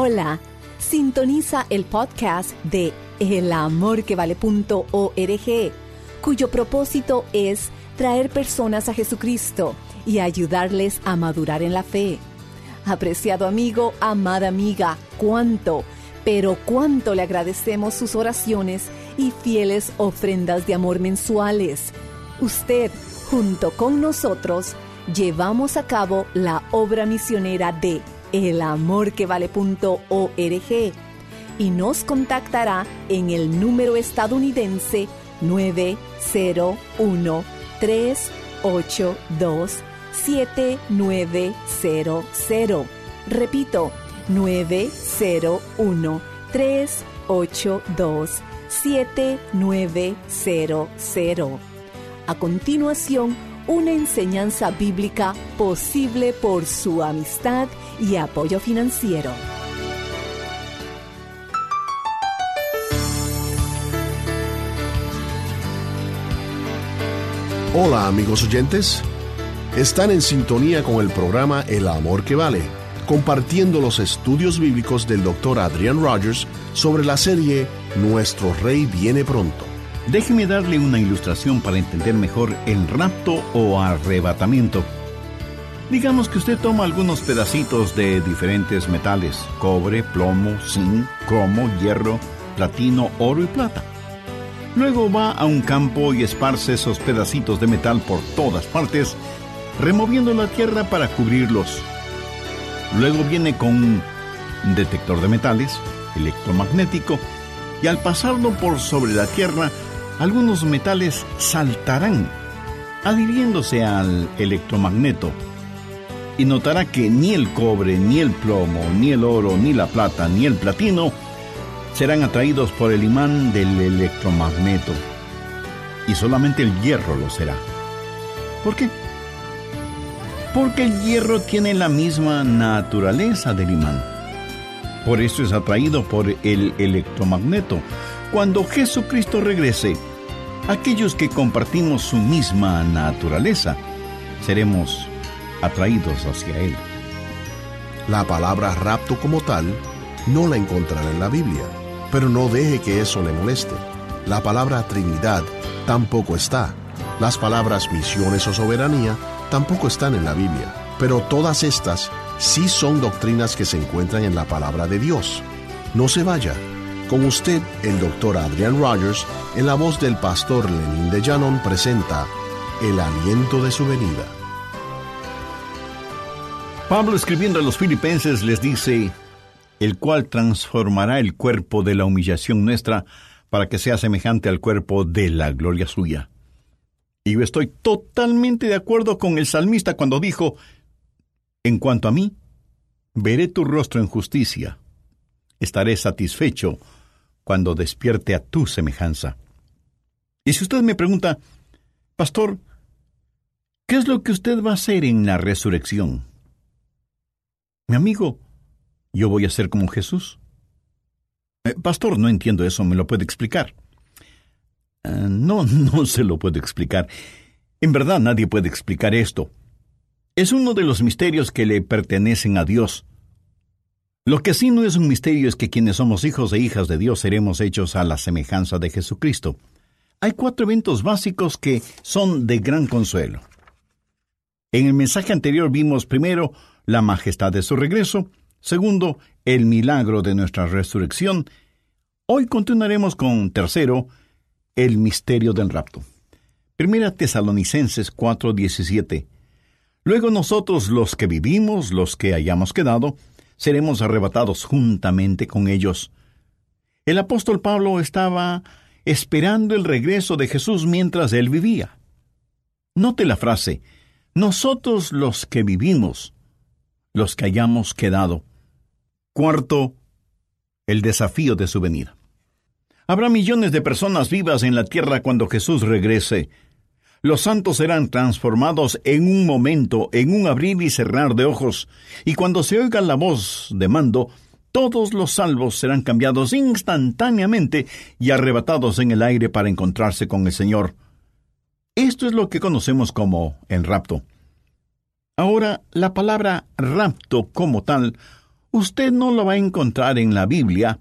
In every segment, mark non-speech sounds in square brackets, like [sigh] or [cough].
Hola, sintoniza el podcast de elamorquevale.org, cuyo propósito es traer personas a Jesucristo y ayudarles a madurar en la fe. Apreciado amigo, amada amiga, cuánto, pero cuánto le agradecemos sus oraciones y fieles ofrendas de amor mensuales. Usted, junto con nosotros, llevamos a cabo la obra misionera de elamorquevale.org y nos contactará en el número estadounidense 901 382 7900. Repito, 901 382 7900. A continuación, una enseñanza bíblica posible por su amistad apoyo financiero. Hola amigos oyentes, están en sintonía con el programa El Amor que Vale, compartiendo los estudios bíblicos del Dr. Adrian Rogers sobre la serie Nuestro Rey viene pronto. Déjeme darle una ilustración para entender mejor el rapto o arrebatamiento. Digamos que usted toma algunos pedacitos de diferentes metales, cobre, plomo, zinc, cromo, hierro, platino, oro y plata. Luego va a un campo y esparce esos pedacitos de metal por todas partes, removiendo la tierra para cubrirlos. Luego viene con un detector de metales, electromagnético, y al pasarlo por sobre la tierra, algunos metales saltarán, adhiriéndose al electromagneto. Y notará que ni el cobre, ni el plomo, ni el oro, ni la plata, ni el platino serán atraídos por el imán del electromagneto. Y solamente el hierro lo será. ¿Por qué? Porque el hierro tiene la misma naturaleza del imán. Por eso es atraído por el electromagneto. Cuando Jesucristo regrese, aquellos que compartimos su misma naturaleza, seremos atraídos hacia Él. La palabra rapto como tal no la encontrará en la Biblia, pero no deje que eso le moleste. La palabra Trinidad tampoco está. Las palabras misiones o soberanía tampoco están en la Biblia, pero todas estas sí son doctrinas que se encuentran en la palabra de Dios. No se vaya. Con usted, el doctor Adrian Rogers, en la voz del pastor Lenín de Llanon, presenta El aliento de su venida. Pablo escribiendo a los filipenses les dice, el cual transformará el cuerpo de la humillación nuestra para que sea semejante al cuerpo de la gloria suya. Y yo estoy totalmente de acuerdo con el salmista cuando dijo, en cuanto a mí, veré tu rostro en justicia, estaré satisfecho cuando despierte a tu semejanza. Y si usted me pregunta, Pastor, ¿qué es lo que usted va a hacer en la resurrección? Mi amigo, yo voy a ser como Jesús. Eh, pastor, no entiendo eso, ¿me lo puede explicar? Eh, no, [laughs] no se lo puedo explicar. En verdad nadie puede explicar esto. Es uno de los misterios que le pertenecen a Dios. Lo que sí no es un misterio es que quienes somos hijos e hijas de Dios seremos hechos a la semejanza de Jesucristo. Hay cuatro eventos básicos que son de gran consuelo. En el mensaje anterior vimos primero la majestad de su regreso. Segundo, el milagro de nuestra resurrección. Hoy continuaremos con tercero, el misterio del rapto. Primera Tesalonicenses 4:17. Luego nosotros los que vivimos, los que hayamos quedado, seremos arrebatados juntamente con ellos. El apóstol Pablo estaba esperando el regreso de Jesús mientras él vivía. Note la frase, nosotros los que vivimos, los que hayamos quedado. Cuarto, el desafío de su venida. Habrá millones de personas vivas en la tierra cuando Jesús regrese. Los santos serán transformados en un momento, en un abrir y cerrar de ojos, y cuando se oiga la voz de mando, todos los salvos serán cambiados instantáneamente y arrebatados en el aire para encontrarse con el Señor. Esto es lo que conocemos como el rapto. Ahora, la palabra rapto como tal, usted no lo va a encontrar en la Biblia,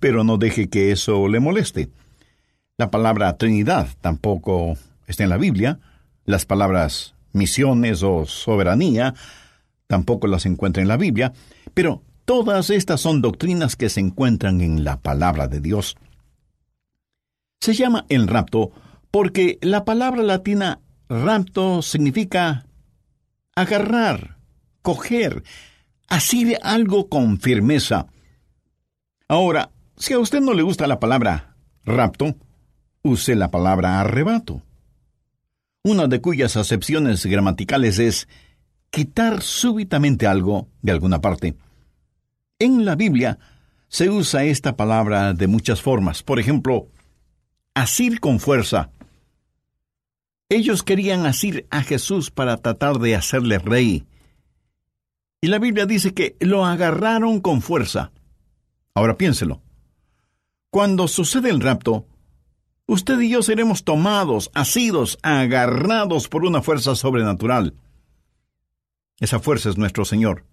pero no deje que eso le moleste. La palabra Trinidad tampoco está en la Biblia. Las palabras misiones o soberanía tampoco las encuentra en la Biblia, pero todas estas son doctrinas que se encuentran en la palabra de Dios. Se llama el rapto porque la palabra latina rapto significa agarrar, coger, así algo con firmeza. Ahora, si a usted no le gusta la palabra rapto, use la palabra arrebato una de cuyas acepciones gramaticales es quitar súbitamente algo de alguna parte. En la Biblia se usa esta palabra de muchas formas. Por ejemplo, asir con fuerza. Ellos querían asir a Jesús para tratar de hacerle rey. Y la Biblia dice que lo agarraron con fuerza. Ahora piénselo. Cuando sucede el rapto, usted y yo seremos tomados, asidos, agarrados por una fuerza sobrenatural. Esa fuerza es nuestro Señor.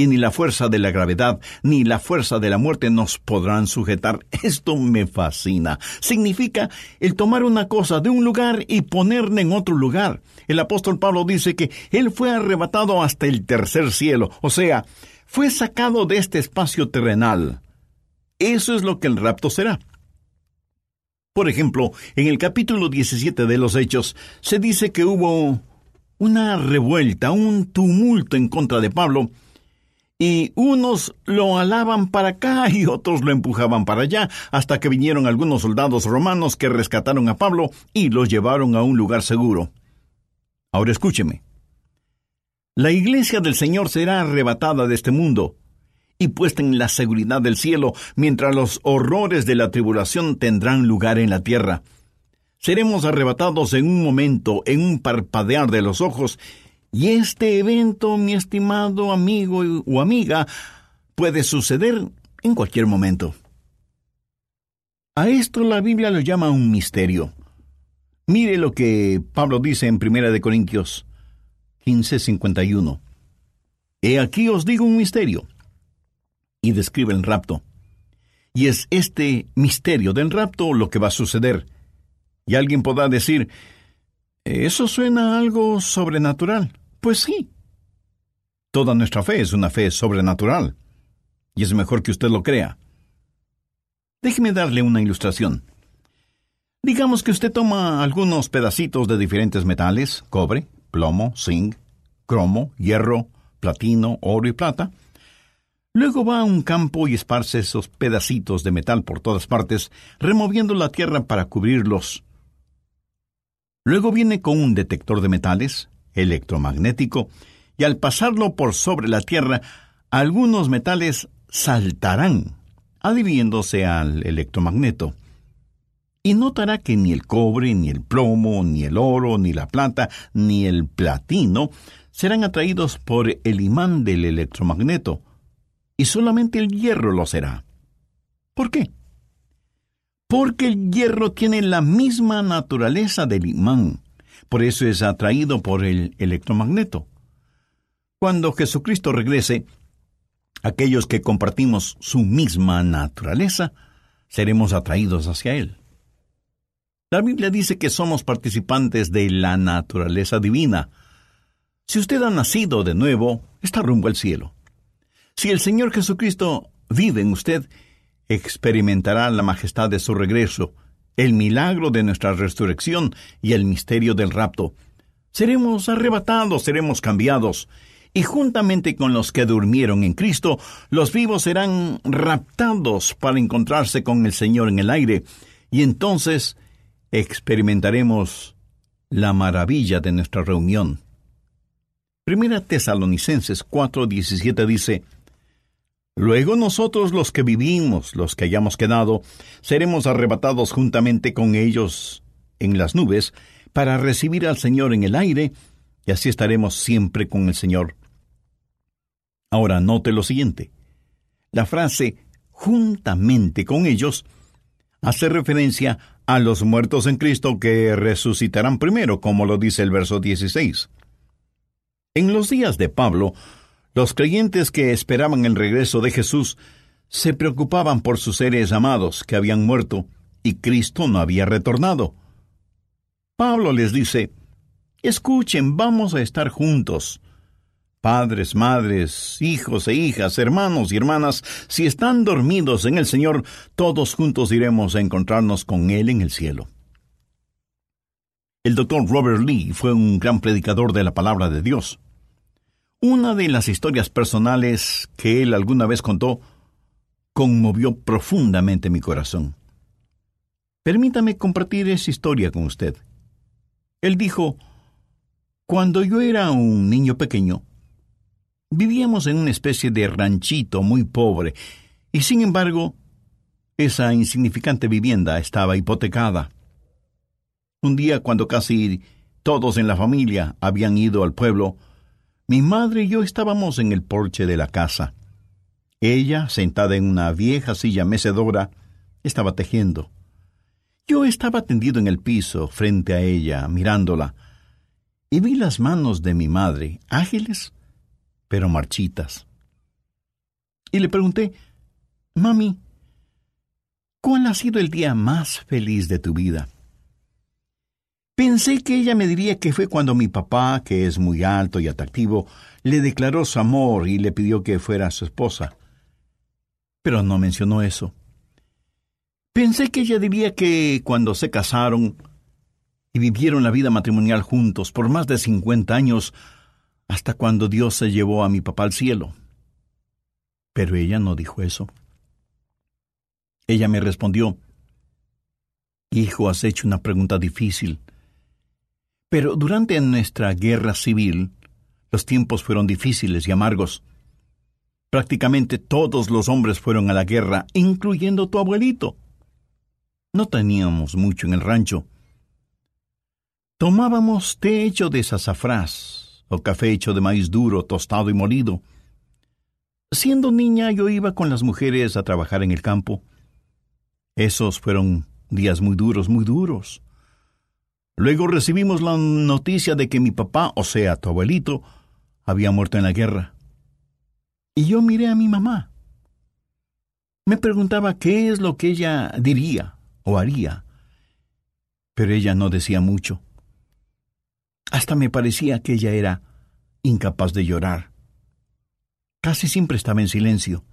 Y ni la fuerza de la gravedad, ni la fuerza de la muerte nos podrán sujetar. [laughs] Esto me fascina. Significa el tomar una cosa de un lugar y ponerla en otro lugar. El apóstol Pablo dice que él fue arrebatado hasta el tercer cielo, o sea, fue sacado de este espacio terrenal. Eso es lo que el rapto será. Por ejemplo, en el capítulo 17 de los Hechos se dice que hubo una revuelta, un tumulto en contra de Pablo, y unos lo alaban para acá [laughs] y otros lo empujaban para allá, hasta que vinieron algunos soldados romanos que rescataron a Pablo y lo llevaron a un lugar seguro. Ahora escúcheme. La iglesia del Señor será arrebatada de este mundo, y puesta en la seguridad del cielo, mientras los horrores de la tribulación tendrán lugar en la tierra. Seremos arrebatados en un momento, en un parpadear de los ojos, y este evento, mi estimado amigo o amiga, puede suceder en cualquier momento. A esto la Biblia lo llama un misterio. Mire lo que Pablo dice en 1 de Corintios 15:51. He aquí os digo un misterio y describe el rapto. Y es este misterio del rapto lo que va a suceder. Y alguien podrá decir, ¿eso suena algo sobrenatural? Pues sí. Toda nuestra fe es una fe sobrenatural. Y es mejor que usted lo crea. Déjeme darle una ilustración. Digamos que usted toma algunos pedacitos de diferentes metales, cobre, plomo, zinc, cromo, hierro, platino, oro y plata, Luego va a un campo y esparce esos pedacitos de metal por todas partes, removiendo la tierra para cubrirlos. Luego viene con un detector de metales, electromagnético, y al pasarlo por sobre la tierra, algunos metales saltarán, adhiriéndose al electromagneto. Y notará que ni el cobre, ni el plomo, ni el oro, ni la plata, ni el platino serán atraídos por el imán del electromagneto, y solamente el hierro lo será. ¿Por qué? Porque el hierro tiene la misma naturaleza del imán, por eso es atraído por el electromagneto. Cuando Jesucristo regrese, aquellos que compartimos su misma naturaleza, seremos atraídos hacia Él. La Biblia dice que somos participantes de la naturaleza divina. Si usted ha nacido de nuevo, está rumbo al cielo. Si el Señor Jesucristo vive en usted, experimentará la majestad de su regreso, el milagro de nuestra resurrección y el misterio del rapto. Seremos arrebatados, seremos cambiados, y juntamente con los que durmieron en Cristo, los vivos serán raptados para encontrarse con el Señor en el aire, y entonces experimentaremos la maravilla de nuestra reunión. Primera Tesalonicenses 4:17 dice, Luego nosotros los que vivimos, los que hayamos quedado, seremos arrebatados juntamente con ellos en las nubes para recibir al Señor en el aire, y así estaremos siempre con el Señor. Ahora note lo siguiente. La frase juntamente con ellos hace referencia a los muertos en Cristo que resucitarán primero, como lo dice el verso 16. En los días de Pablo, los creyentes que esperaban el regreso de Jesús se preocupaban por sus seres amados que habían muerto y Cristo no había retornado. Pablo les dice, Escuchen, vamos a estar juntos. Padres, madres, hijos e hijas, hermanos y hermanas, si están dormidos en el Señor, todos juntos iremos a encontrarnos con Él en el cielo. El doctor Robert Lee fue un gran predicador de la palabra de Dios. Una de las historias personales que él alguna vez contó conmovió profundamente mi corazón. Permítame compartir esa historia con usted. Él dijo, Cuando yo era un niño pequeño, Vivíamos en una especie de ranchito muy pobre, y sin embargo, esa insignificante vivienda estaba hipotecada. Un día, cuando casi todos en la familia habían ido al pueblo, mi madre y yo estábamos en el porche de la casa. Ella, sentada en una vieja silla mecedora, estaba tejiendo. Yo estaba tendido en el piso frente a ella, mirándola, y vi las manos de mi madre, ágiles pero marchitas. Y le pregunté, Mami, ¿cuál ha sido el día más feliz de tu vida? Pensé que ella me diría que fue cuando mi papá, que es muy alto y atractivo, le declaró su amor y le pidió que fuera su esposa. Pero no mencionó eso. Pensé que ella diría que cuando se casaron y vivieron la vida matrimonial juntos por más de cincuenta años, hasta cuando Dios se llevó a mi papá al cielo. Pero ella no dijo eso. Ella me respondió, Hijo, has hecho una pregunta difícil. Pero durante nuestra guerra civil, los tiempos fueron difíciles y amargos. Prácticamente todos los hombres fueron a la guerra, incluyendo tu abuelito. No teníamos mucho en el rancho. Tomábamos té hecho de sazafrás, o café hecho de maíz duro, tostado y molido. Siendo niña yo iba con las mujeres a trabajar en el campo. Esos fueron días muy duros, muy duros. Luego recibimos la noticia de que mi papá, o sea, tu abuelito, había muerto en la guerra. Y yo miré a mi mamá. Me preguntaba qué es lo que ella diría o haría. Pero ella no decía mucho. Hasta me parecía que ella era incapaz de llorar. Casi siempre estaba en silencio.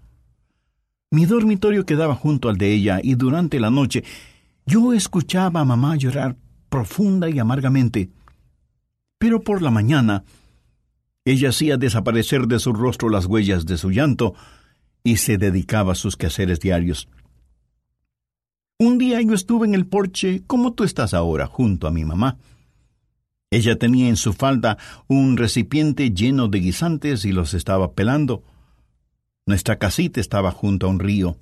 Mi dormitorio quedaba junto al de ella y durante la noche yo escuchaba a mamá llorar profunda y amargamente. Pero por la mañana ella hacía desaparecer de su rostro las huellas de su llanto y se dedicaba a sus quehaceres diarios. Un día yo estuve en el porche, como tú estás ahora, junto a mi mamá. Ella tenía en su falda un recipiente lleno de guisantes y los estaba pelando. Nuestra casita estaba junto a un río.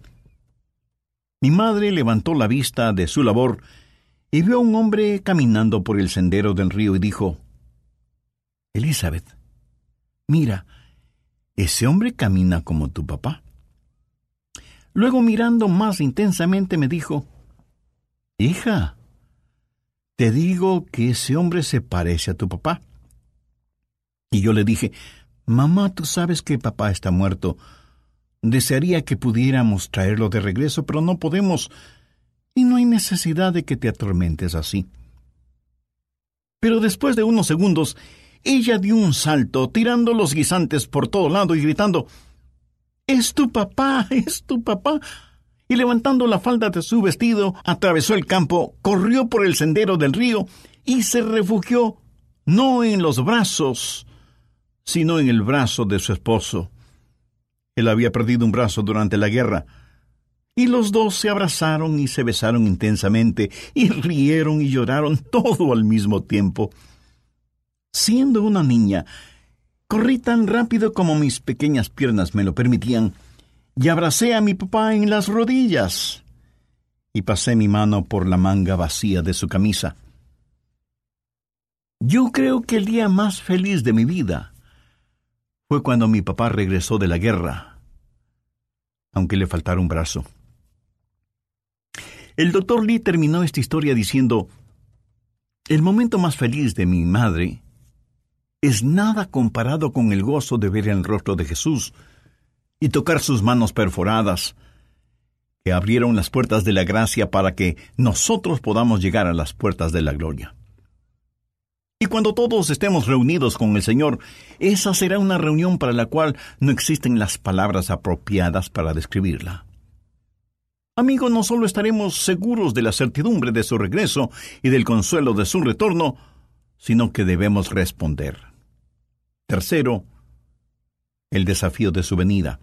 Mi madre levantó la vista de su labor y vio a un hombre caminando por el sendero del río y dijo, Elizabeth, mira, ese hombre camina como tu papá. Luego mirando más intensamente me dijo, Hija, te digo que ese hombre se parece a tu papá. Y yo le dije, Mamá, tú sabes que papá está muerto. Desearía que pudiéramos traerlo de regreso, pero no podemos, y no hay necesidad de que te atormentes así. Pero después de unos segundos, ella dio un salto, tirando los guisantes por todo lado y gritando Es tu papá, es tu papá. Y levantando la falda de su vestido, atravesó el campo, corrió por el sendero del río y se refugió no en los brazos, sino en el brazo de su esposo. Él había perdido un brazo durante la guerra, y los dos se abrazaron y se besaron intensamente, y rieron y lloraron todo al mismo tiempo. Siendo una niña, corrí tan rápido como mis pequeñas piernas me lo permitían, y abracé a mi papá en las rodillas, y pasé mi mano por la manga vacía de su camisa. Yo creo que el día más feliz de mi vida fue cuando mi papá regresó de la guerra, aunque le faltara un brazo. El doctor Lee terminó esta historia diciendo, el momento más feliz de mi madre es nada comparado con el gozo de ver el rostro de Jesús y tocar sus manos perforadas, que abrieron las puertas de la gracia para que nosotros podamos llegar a las puertas de la gloria. Y cuando todos estemos reunidos con el Señor, esa será una reunión para la cual no existen las palabras apropiadas para describirla. Amigo, no solo estaremos seguros de la certidumbre de su regreso y del consuelo de su retorno, sino que debemos responder. Tercero, el desafío de su venida.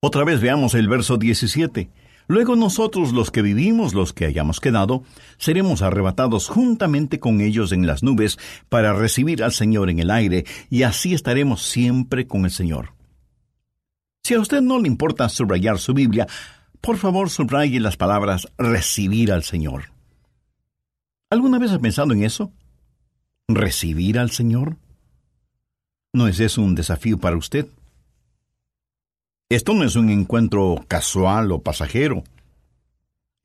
Otra vez veamos el verso 17. Luego nosotros los que vivimos, los que hayamos quedado, seremos arrebatados juntamente con ellos en las nubes para recibir al Señor en el aire, y así estaremos siempre con el Señor. Si a usted no le importa subrayar su Biblia, por favor subraye las palabras recibir al Señor. ¿Alguna vez ha pensado en eso? ¿Recibir al Señor? ¿No es eso un desafío para usted? Esto no es un encuentro casual o pasajero.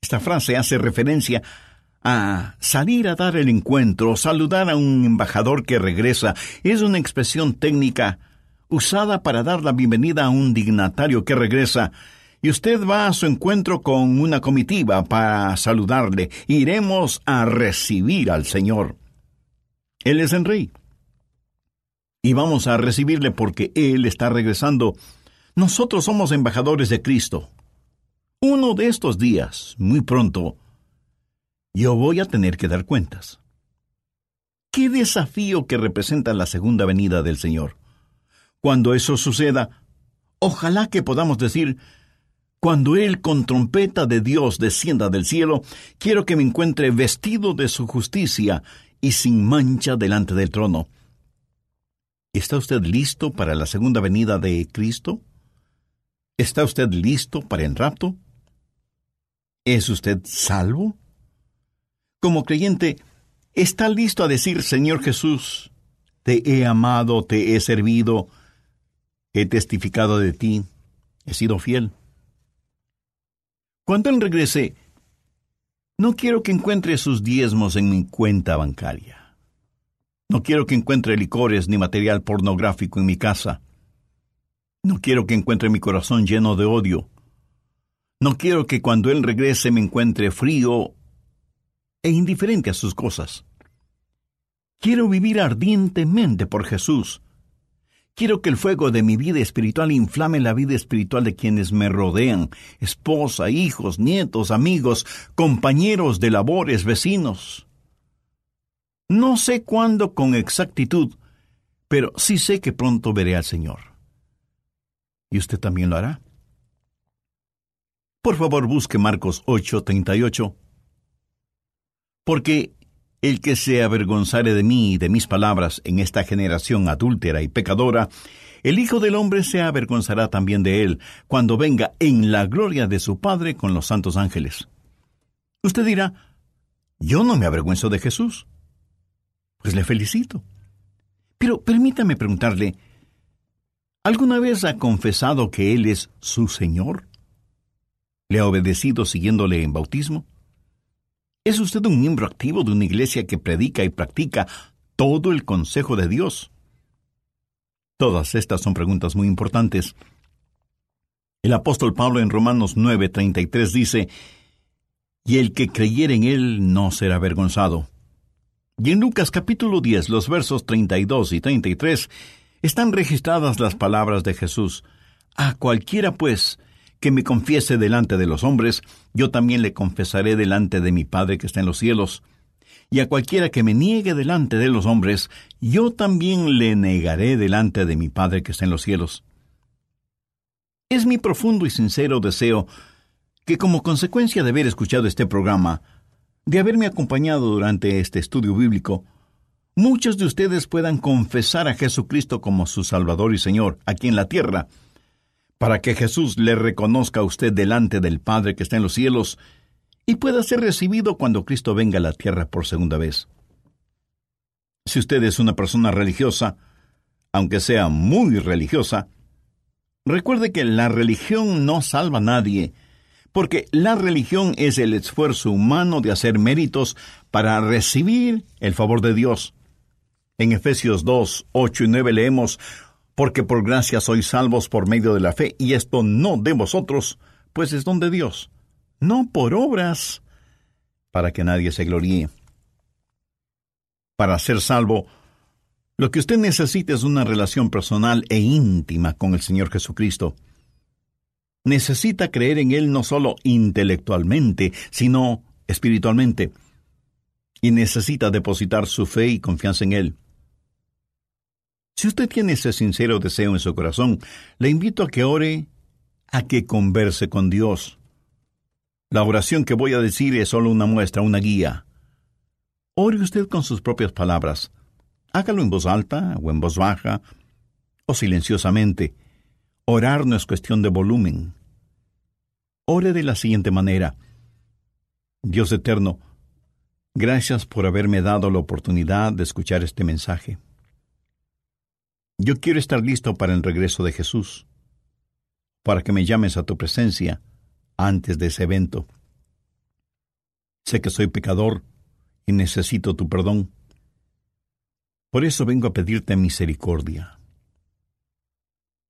Esta frase hace referencia a salir a dar el encuentro, saludar a un embajador que regresa. Es una expresión técnica usada para dar la bienvenida a un dignatario que regresa. Y usted va a su encuentro con una comitiva para saludarle. Iremos a recibir al Señor. Él es el rey. Y vamos a recibirle porque Él está regresando nosotros somos embajadores de Cristo. Uno de estos días, muy pronto, yo voy a tener que dar cuentas. Qué desafío que representa la segunda venida del Señor. Cuando eso suceda, ojalá que podamos decir, cuando Él con trompeta de Dios descienda del cielo, quiero que me encuentre vestido de su justicia y sin mancha delante del trono. ¿Está usted listo para la segunda venida de Cristo? ¿Está usted listo para el rapto? ¿Es usted salvo? Como creyente, ¿está listo a decir, Señor Jesús, te he amado, te he servido, he testificado de ti, he sido fiel? Cuando Él regrese, no quiero que encuentre sus diezmos en mi cuenta bancaria. No quiero que encuentre licores ni material pornográfico en mi casa. No quiero que encuentre mi corazón lleno de odio. No quiero que cuando Él regrese me encuentre frío e indiferente a sus cosas. Quiero vivir ardientemente por Jesús. Quiero que el fuego de mi vida espiritual inflame la vida espiritual de quienes me rodean, esposa, hijos, nietos, amigos, compañeros de labores, vecinos. No sé cuándo con exactitud, pero sí sé que pronto veré al Señor y usted también lo hará. Por favor, busque Marcos 8:38. Porque el que se avergonzare de mí y de mis palabras en esta generación adúltera y pecadora, el Hijo del Hombre se avergonzará también de él cuando venga en la gloria de su Padre con los santos ángeles. Usted dirá, yo no me avergüenzo de Jesús. Pues le felicito. Pero permítame preguntarle, ¿Alguna vez ha confesado que Él es su Señor? ¿Le ha obedecido siguiéndole en bautismo? ¿Es usted un miembro activo de una iglesia que predica y practica todo el consejo de Dios? Todas estas son preguntas muy importantes. El apóstol Pablo en Romanos 9:33 dice, Y el que creyere en Él no será avergonzado. Y en Lucas capítulo 10, los versos 32 y 33, están registradas las palabras de Jesús. A cualquiera, pues, que me confiese delante de los hombres, yo también le confesaré delante de mi Padre que está en los cielos. Y a cualquiera que me niegue delante de los hombres, yo también le negaré delante de mi Padre que está en los cielos. Es mi profundo y sincero deseo que como consecuencia de haber escuchado este programa, de haberme acompañado durante este estudio bíblico, muchos de ustedes puedan confesar a Jesucristo como su Salvador y Señor aquí en la tierra, para que Jesús le reconozca a usted delante del Padre que está en los cielos y pueda ser recibido cuando Cristo venga a la tierra por segunda vez. Si usted es una persona religiosa, aunque sea muy religiosa, recuerde que la religión no salva a nadie, porque la religión es el esfuerzo humano de hacer méritos para recibir el favor de Dios. En Efesios 2, 8 y 9 leemos, porque por gracia sois salvos por medio de la fe, y esto no de vosotros, pues es don de Dios no por obras, para que nadie se gloríe. Para ser salvo, lo que usted necesita es una relación personal e íntima con el Señor Jesucristo. Necesita creer en Él no solo intelectualmente, sino espiritualmente. Y necesita depositar su fe y confianza en Él. Si usted tiene ese sincero deseo en su corazón, le invito a que ore, a que converse con Dios. La oración que voy a decir es solo una muestra, una guía. Ore usted con sus propias palabras. Hágalo en voz alta o en voz baja o silenciosamente. Orar no es cuestión de volumen. Ore de la siguiente manera. Dios eterno, gracias por haberme dado la oportunidad de escuchar este mensaje. Yo quiero estar listo para el regreso de Jesús, para que me llames a tu presencia antes de ese evento. Sé que soy pecador y necesito tu perdón. Por eso vengo a pedirte misericordia.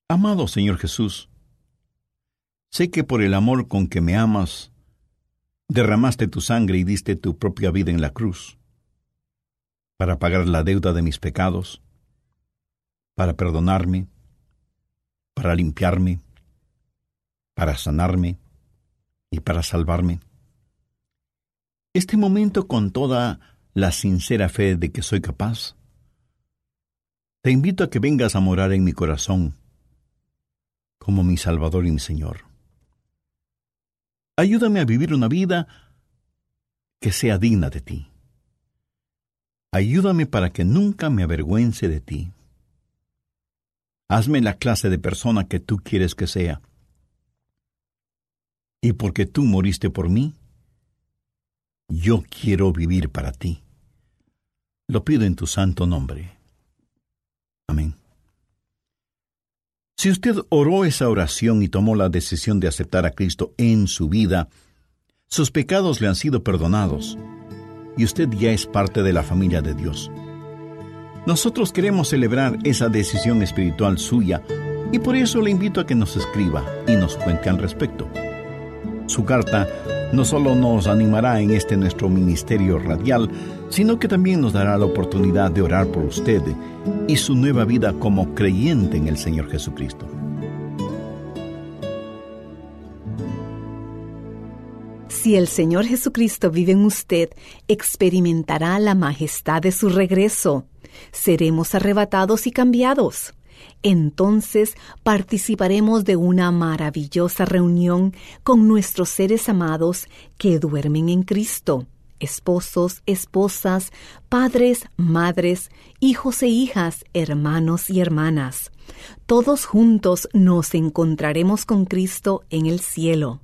Amado Señor Jesús, sé que por el amor con que me amas, derramaste tu sangre y diste tu propia vida en la cruz, para pagar la deuda de mis pecados, para perdonarme, para limpiarme, para sanarme, y para salvarme. Este momento con toda la sincera fe de que soy capaz, te invito a que vengas a morar en mi corazón como mi Salvador y mi Señor. Ayúdame a vivir una vida que sea digna de ti. Ayúdame para que nunca me avergüence de ti. Hazme la clase de persona que tú quieres que sea y porque tú moriste por mí, yo quiero vivir para ti. Lo pido en tu santo nombre. Amén. Si usted oró esa oración y tomó la decisión de aceptar a Cristo en su vida, sus pecados le han sido perdonados y usted ya es parte de la familia de Dios. Nosotros queremos celebrar esa decisión espiritual suya y por eso le invito a que nos escriba y nos cuente al respecto. Su carta no solo nos animará en este nuestro ministerio radial, sino que también nos dará la oportunidad de orar por usted y su nueva vida como creyente en el Señor Jesucristo. Si el Señor Jesucristo vive en usted, experimentará la majestad de su regreso. Seremos arrebatados y cambiados entonces participaremos de una maravillosa reunión con nuestros seres amados que duermen en Cristo, esposos, esposas, padres, madres, hijos e hijas, hermanos y hermanas. Todos juntos nos encontraremos con Cristo en el cielo.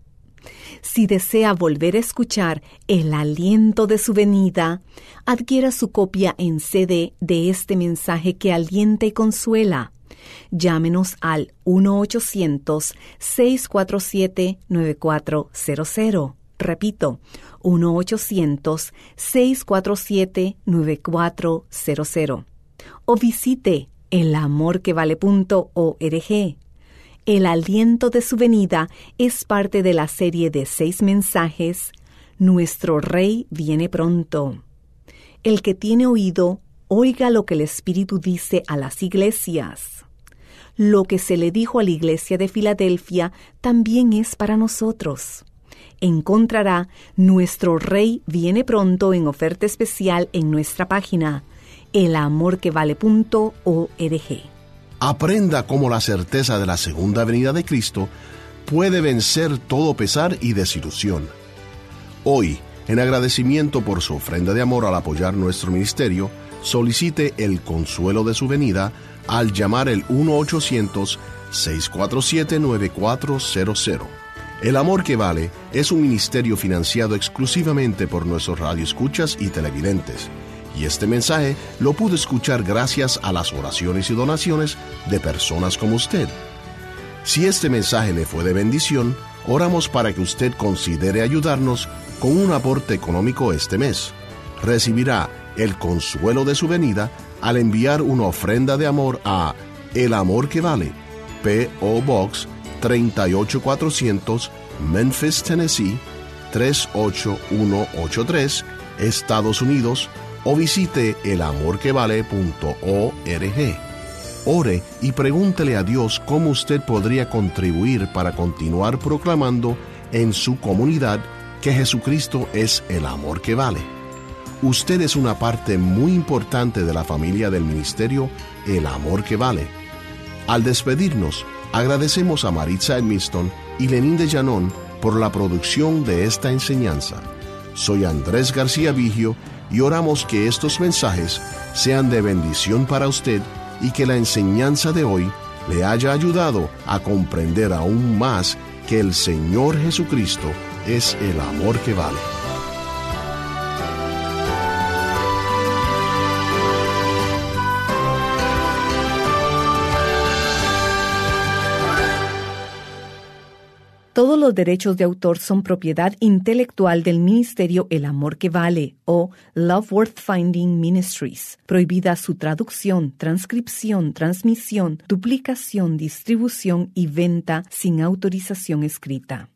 Si desea volver a escuchar el aliento de su venida, adquiera su copia en CD de este mensaje que alienta y consuela Llámenos al 1-800-647-9400. Repito, 1-800-647-9400. O visite elamorquevale.org. El aliento de su venida es parte de la serie de seis mensajes Nuestro Rey viene pronto. El que tiene oído, oiga lo que el Espíritu dice a las iglesias. Lo que se le dijo a la iglesia de Filadelfia también es para nosotros. Encontrará Nuestro Rey viene pronto en oferta especial en nuestra página elamorquevale.org. Aprenda cómo la certeza de la segunda venida de Cristo puede vencer todo pesar y desilusión. Hoy, en agradecimiento por su ofrenda de amor al apoyar nuestro ministerio, solicite el consuelo de su venida al llamar el 1-800-647-9400. El Amor que Vale es un ministerio financiado exclusivamente por nuestros radioescuchas y televidentes y este mensaje lo pudo escuchar gracias a las oraciones y donaciones de personas como usted. Si este mensaje le fue de bendición, oramos para que usted considere ayudarnos con un aporte económico este mes. Recibirá el consuelo de su venida al enviar una ofrenda de amor a El Amor que Vale, P.O. Box 38400, Memphis, Tennessee 38183, Estados Unidos o visite elamorquevale.org. Ore y pregúntele a Dios cómo usted podría contribuir para continuar proclamando en su comunidad que Jesucristo es el amor que vale. Usted es una parte muy importante de la familia del ministerio El Amor que Vale. Al despedirnos, agradecemos a Maritza Edmiston y Lenín de Llanón por la producción de esta enseñanza. Soy Andrés García Vigio y oramos que estos mensajes sean de bendición para usted y que la enseñanza de hoy le haya ayudado a comprender aún más que el Señor Jesucristo es el amor que vale. Todos los derechos de autor son propiedad intelectual del Ministerio El Amor que Vale o Love Worth Finding Ministries. Prohibida su traducción, transcripción, transmisión, duplicación, distribución y venta sin autorización escrita.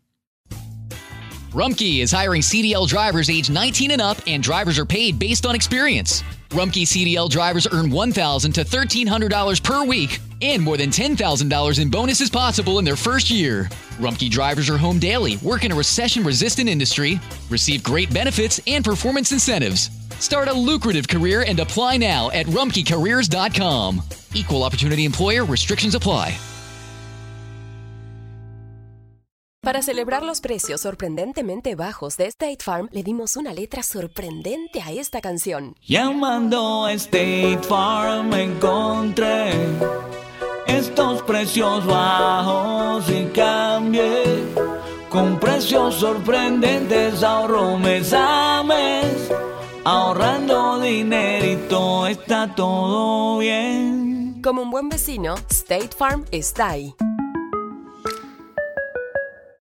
Rumkey is hiring CDL drivers age 19 and up, and drivers are paid based on experience. Rumkey CDL drivers earn $1,000 to $1,300 per week and more than $10,000 in bonuses possible in their first year. Rumkey drivers are home daily, work in a recession resistant industry, receive great benefits and performance incentives. Start a lucrative career and apply now at rumkeycareers.com. Equal opportunity employer restrictions apply. Para celebrar los precios sorprendentemente bajos de State Farm, le dimos una letra sorprendente a esta canción. Llamando a State Farm encontré estos precios bajos y cambié. Con precios sorprendentes ahorro mes a mes. Ahorrando dinerito está todo bien. Como un buen vecino, State Farm está ahí